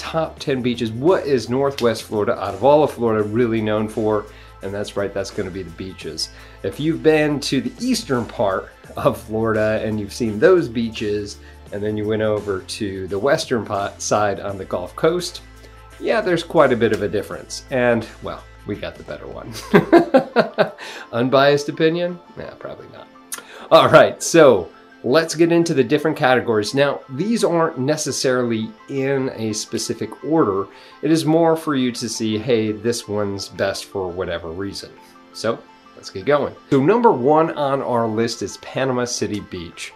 top 10 beaches? What is Northwest Florida, out of all of Florida, really known for? And that's right, that's going to be the beaches. If you've been to the eastern part of Florida and you've seen those beaches, and then you went over to the western side on the Gulf Coast, yeah, there's quite a bit of a difference. And, well, we got the better one. Unbiased opinion? Yeah, probably not. All right, so let's get into the different categories. Now, these aren't necessarily in a specific order. It is more for you to see, hey, this one's best for whatever reason. So let's get going. So number one on our list is Panama City Beach.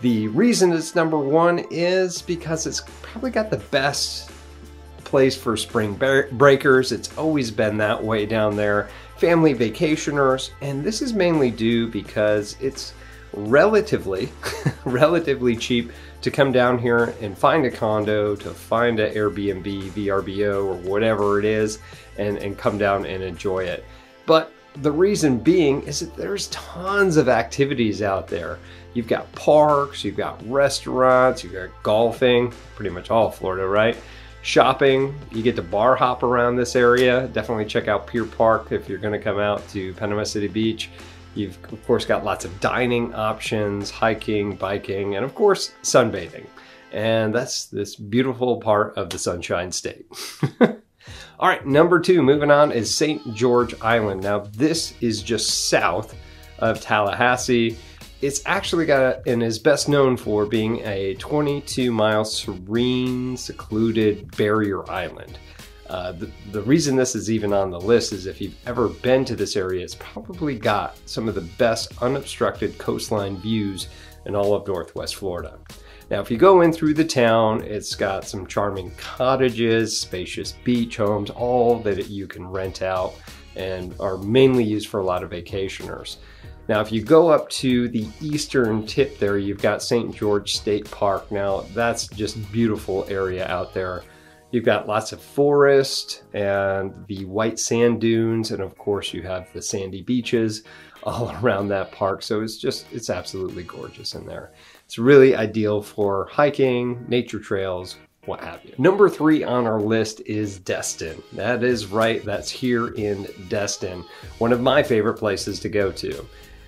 The reason it's number one is because it's probably got the best place for spring breakers. It's always been that way down there. Family vacationers, and this is mainly due because it's relatively, relatively cheap to come down here and find a condo, to find an Airbnb, VRBO, or whatever it is, and, and come down and enjoy it. But the reason being is that there's tons of activities out there. You've got parks, you've got restaurants, you've got golfing, pretty much all Florida, right? Shopping, you get to bar hop around this area. Definitely check out Pier Park if you're going to come out to Panama City Beach. You've, of course, got lots of dining options, hiking, biking, and of course, sunbathing. And that's this beautiful part of the Sunshine State. All right, number two, moving on, is St. George Island. Now, this is just south of Tallahassee. It's actually got and is best known for being a 22 mile serene, secluded barrier island. Uh, the, the reason this is even on the list is if you've ever been to this area, it's probably got some of the best unobstructed coastline views in all of Northwest Florida. Now, if you go in through the town, it's got some charming cottages, spacious beach homes, all that you can rent out and are mainly used for a lot of vacationers. Now, if you go up to the eastern tip there, you've got St. George State Park. Now, that's just beautiful area out there. You've got lots of forest and the white sand dunes, and of course, you have the sandy beaches all around that park. So it's just, it's absolutely gorgeous in there. It's really ideal for hiking, nature trails, what have you. Number three on our list is Destin. That is right, that's here in Destin, one of my favorite places to go to.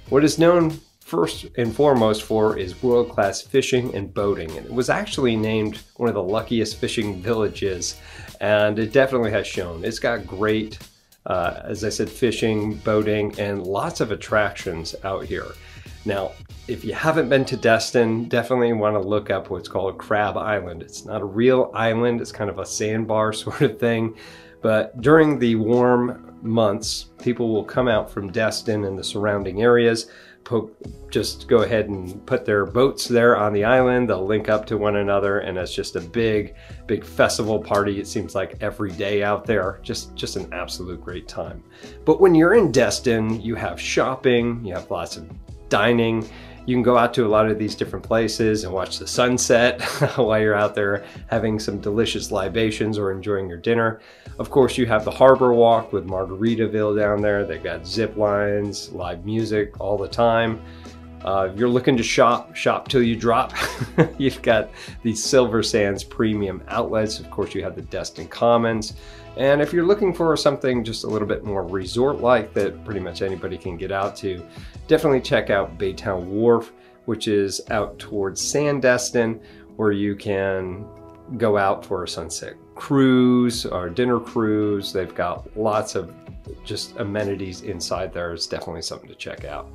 What is known first and foremost for is world class fishing and boating. And it was actually named one of the luckiest fishing villages, and it definitely has shown. It's got great, uh, as I said, fishing, boating, and lots of attractions out here. Now, if you haven't been to Destin, definitely want to look up what's called Crab Island. It's not a real island, it's kind of a sandbar sort of thing. But during the warm months, people will come out from Destin and the surrounding areas just go ahead and put their boats there on the island. They'll link up to one another, and it's just a big, big festival party. It seems like every day out there, just just an absolute great time. But when you're in Destin, you have shopping, you have lots of dining, you can go out to a lot of these different places and watch the sunset while you're out there having some delicious libations or enjoying your dinner. Of course, you have the Harbor Walk with Margaritaville down there. They've got zip lines, live music all the time. Uh, if you're looking to shop, shop till you drop. You've got the Silver Sands premium outlets. Of course, you have the Destin Commons. And if you're looking for something just a little bit more resort like that pretty much anybody can get out to, definitely check out Baytown Wharf, which is out towards Sandestin, where you can go out for a sunset cruise or dinner cruise. They've got lots of just amenities inside there. It's definitely something to check out.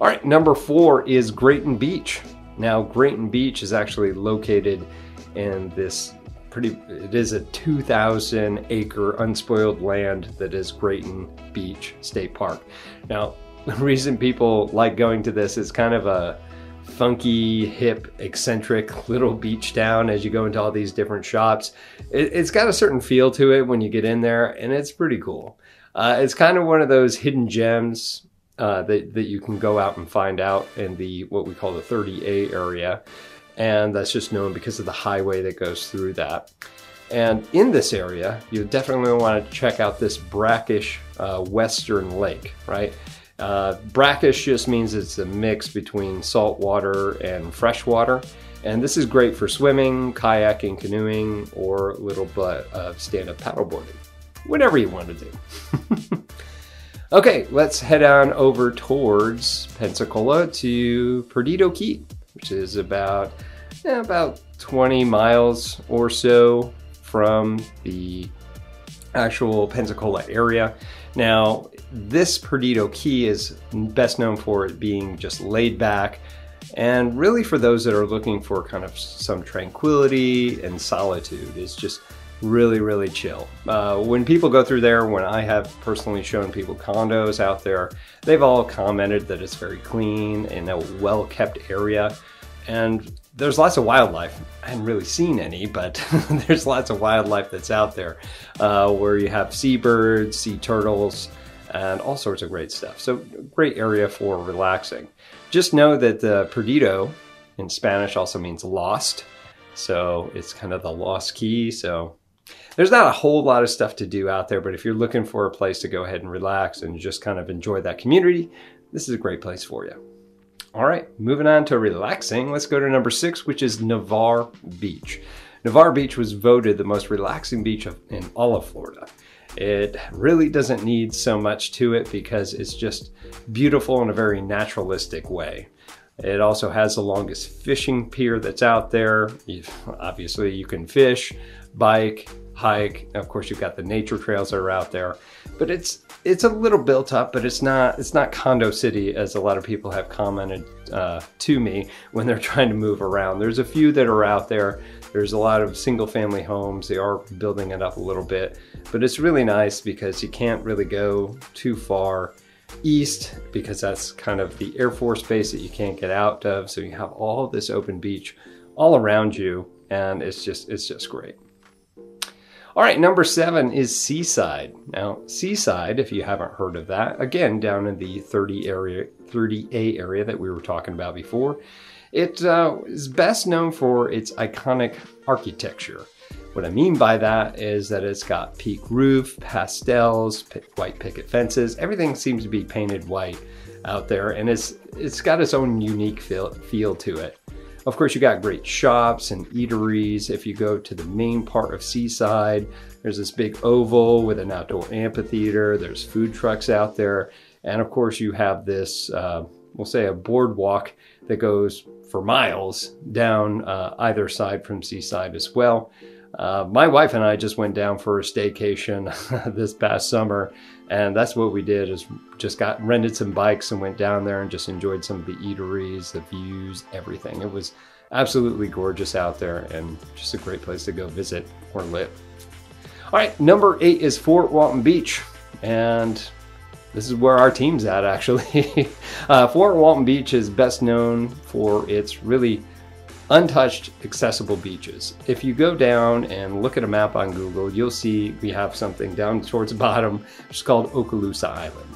All right, number four is Grayton Beach. Now, Grayton Beach is actually located in this pretty, it is a 2,000 acre unspoiled land that is Grayton Beach State Park. Now, the reason people like going to this is kind of a funky, hip, eccentric little beach town as you go into all these different shops. It, has got a certain feel to it when you get in there, and it's pretty cool. Uh, it's kind of one of those hidden gems uh, that, that you can go out and find out in the what we call the 30A area. And that's just known because of the highway that goes through that. And in this area, you definitely want to check out this brackish uh, western lake, right? Uh, brackish just means it's a mix between salt water and fresh water. And this is great for swimming, kayaking, canoeing, or a little bit of stand up paddleboarding. Whatever you want to do. okay, let's head on over towards Pensacola to Perdido Key, which is about, about 20 miles or so from the actual Pensacola area. Now, this Perdido Key is best known for it being just laid back and really for those that are looking for kind of some tranquility and solitude. It's just really, really chill. Uh, when people go through there, when I have personally shown people condos out there, they've all commented that it's very clean and a well kept area. And there's lots of wildlife. I haven't really seen any, but there's lots of wildlife that's out there uh, where you have seabirds, sea turtles, and all sorts of great stuff. So, great area for relaxing. Just know that the Perdido in Spanish also means lost. So, it's kind of the lost key. So, there's not a whole lot of stuff to do out there, but if you're looking for a place to go ahead and relax and just kind of enjoy that community, this is a great place for you. All right, moving on to relaxing, let's go to number six, which is Navarre Beach. Navarre Beach was voted the most relaxing beach of, in all of Florida. It really doesn't need so much to it because it's just beautiful in a very naturalistic way. It also has the longest fishing pier that's out there. obviously, you can fish, bike, hike. Of course, you've got the nature trails that are out there, but it's it's a little built up, but it's not it's not condo city as a lot of people have commented uh, to me when they're trying to move around. There's a few that are out there. There's a lot of single family homes. They are building it up a little bit, but it's really nice because you can't really go too far east because that's kind of the Air Force base that you can't get out of. So you have all this open beach all around you, and it's just it's just great. All right, number seven is Seaside. Now, Seaside, if you haven't heard of that, again down in the 30 area, 30A area that we were talking about before, it uh, is best known for its iconic architecture. What I mean by that is that it's got peak roof, pastels, white picket fences. Everything seems to be painted white out there, and it's it's got its own unique feel, feel to it. Of course, you got great shops and eateries. If you go to the main part of Seaside, there's this big oval with an outdoor amphitheater. There's food trucks out there. And of course, you have this, uh, we'll say, a boardwalk that goes for miles down uh, either side from Seaside as well. Uh, my wife and I just went down for a staycation this past summer, and that's what we did is just got rented some bikes and went down there and just enjoyed some of the eateries, the views, everything. It was absolutely gorgeous out there and just a great place to go visit or live. All right, number eight is Fort Walton Beach, and this is where our team's at actually. uh, Fort Walton Beach is best known for its really untouched accessible beaches. If you go down and look at a map on Google, you'll see we have something down towards the bottom, which is called Okaloosa Island.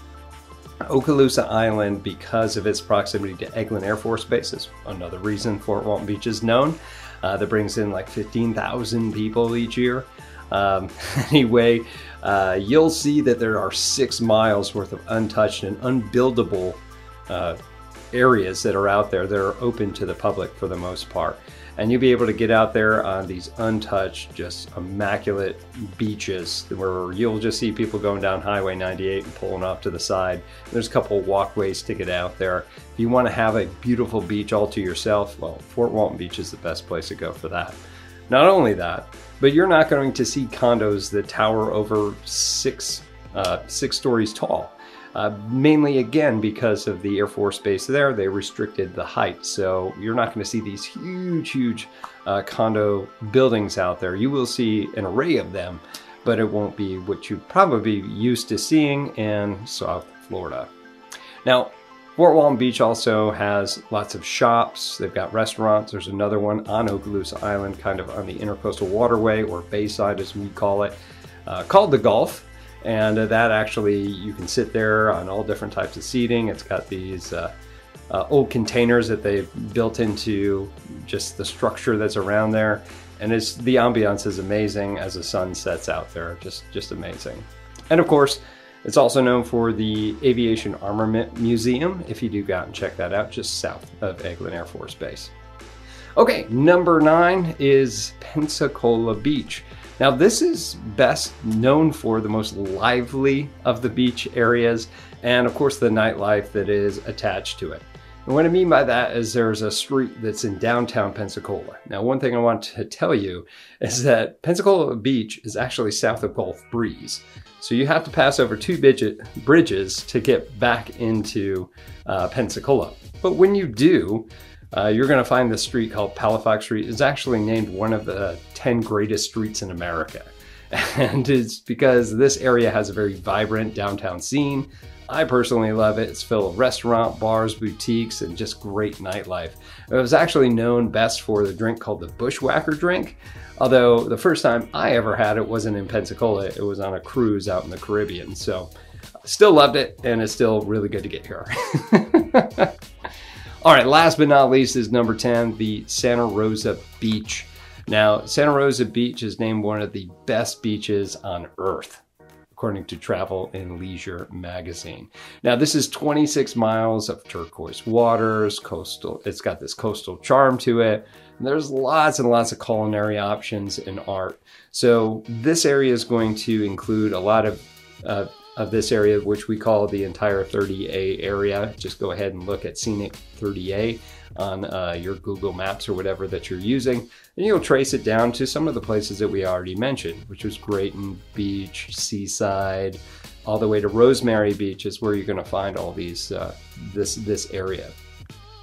Okaloosa Island, because of its proximity to Eglin Air Force Base, is another reason Fort Walton Beach is known. Uh, that brings in like 15,000 people each year. Um, anyway, uh, you'll see that there are six miles worth of untouched and unbuildable uh, areas that are out there that are open to the public for the most part. And you'll be able to get out there on these untouched, just immaculate beaches where you'll just see people going down Highway 98 and pulling off to the side. There's a couple walkways to get out there. If you want to have a beautiful beach all to yourself, well, Fort Walton Beach is the best place to go for that. Not only that, but you're not going to see condos that tower over six uh, six stories tall. Uh, mainly again because of the Air Force Base there, they restricted the height. So you're not going to see these huge, huge uh, condo buildings out there. You will see an array of them, but it won't be what you probably used to seeing in South Florida. Now, Fort Walton Beach also has lots of shops. They've got restaurants. There's another one on Okaloosa Island, kind of on the Intercoastal Waterway or Bayside as we call it, uh, called the Gulf. And uh, that actually, you can sit there on all different types of seating. It's got these uh, uh, old containers that they've built into just the structure that's around there. And it's, the ambiance is amazing as the sun sets out there. Just, just amazing. And of course, it's also known for the Aviation Armament Museum, if you do go out and check that out, just south of Eglin Air Force Base. Okay, number nine is Pensacola Beach. Now, this is best known for the most lively of the beach areas and, of course, the nightlife that is attached to it. And what I mean by that is there's a street that's in downtown Pensacola. Now, one thing I want to tell you is that Pensacola Beach is actually south of Gulf Breeze. So you have to pass over two bridges to get back into uh, Pensacola. But when you do, uh, you're going to find this street called Palafox Street. It's actually named one of the 10 greatest streets in America. And it's because this area has a very vibrant downtown scene. I personally love it. It's full of restaurant, bars, boutiques, and just great nightlife. It was actually known best for the drink called the Bushwhacker drink. Although the first time I ever had it wasn't in Pensacola, it was on a cruise out in the Caribbean. So still loved it, and it's still really good to get here. All right, last but not least is number 10, the Santa Rosa Beach. Now, Santa Rosa Beach is named one of the best beaches on earth, according to Travel and Leisure magazine. Now, this is 26 miles of turquoise waters, coastal, it's got this coastal charm to it. There's lots and lots of culinary options and art. So, this area is going to include a lot of uh, of this area, which we call the entire 30A area. Just go ahead and look at Scenic 30A on uh, your Google Maps or whatever that you're using, and you'll trace it down to some of the places that we already mentioned, which was Grayton Beach, Seaside, all the way to Rosemary Beach is where you're going to find all these uh, this this area.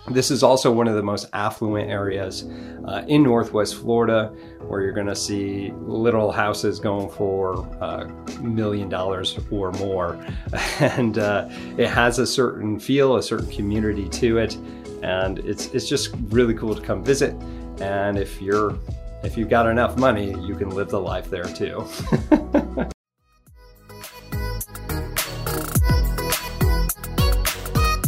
This is also one of the most affluent areas uh, in Northwest Florida, where you're going to see little houses going for a uh, million dollars or more. And uh, it has a certain feel, a certain community to it, and it's it's just really cool to come visit. And if you're if you've got enough money, you can live the life there too.